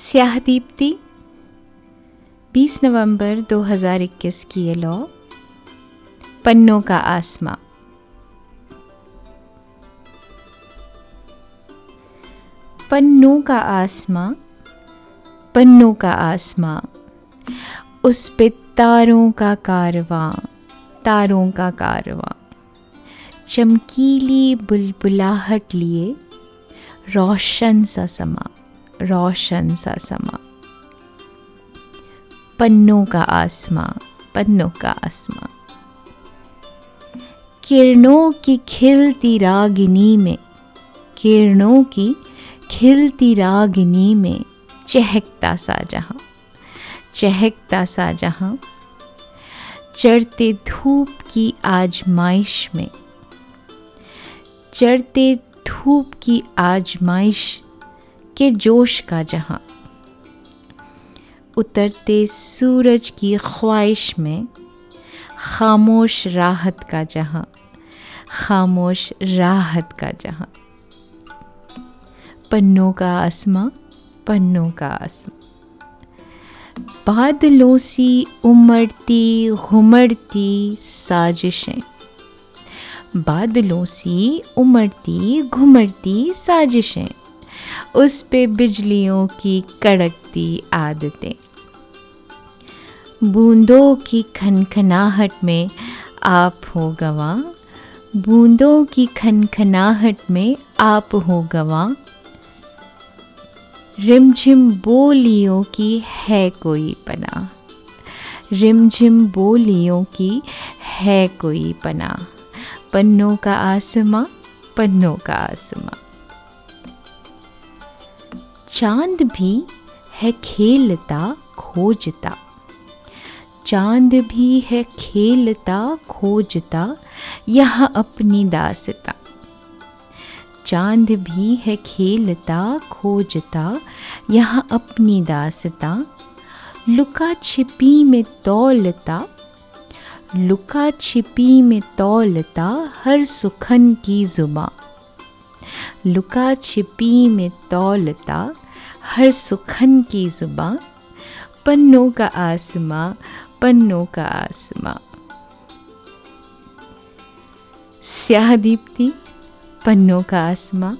स्याह दीप्ति 20 नवंबर 2021 की ये लॉ, पन्नों का आसमां। पन्नों का आसमां, पन्नों का आसमां, उस पे तारों का कारवां, तारों का कारवां, चमकीली बुलबुलाहट लिए रोशन सा समा। रोशन सा समा। पन्नों का आसमां, पन्नों का आसमां। किरणों की खिलती रागिनी में, किरणों की खिलती रागिनी में चहकता सा जहाँ चहकता सा जहाँ चढ़ते धूप की आजमाइश में, चढ़ते धूप की आजमाइश के जोश का जहाँ। उतरते सूरज की ख्वाहिश में खामोश राहत का जहाँ। खामोश राहत का जहाँ। पन्नों का आसमां, पन्नों का आसमां। बादलों सी उमड़ती, घुमड़ती साजिशें। बादलों सी उमड़ती, घुमड़ती साजिशें। उस पे बिजलियों की कड़कती आदतें। बूंदों की खनखनाहट में आप हो गवा। बूंदों की खनखनाहट में आप हो गवा। रिमझिम बोलियों की है कोई पना रिमझिम बोलियों की है कोई पना पन्नों का आसमां, पन्नों का आसमां। चाँद भी है खेलता, खोजता। चाँद भी है खेलता, खोजता, यह अपनी दासता। चाँद भी है खेलता, खोजता, यह अपनी दासता। लुका छिपी में तौलता लुका छिपी में तौलता हर सुखन की जुबा। लुका छिपी में तौलता हर सुखन की जुबा, पन्नों का आसमां, पन्नों का आसमां। स्याह दीप्ति, पन्नों का आसमां।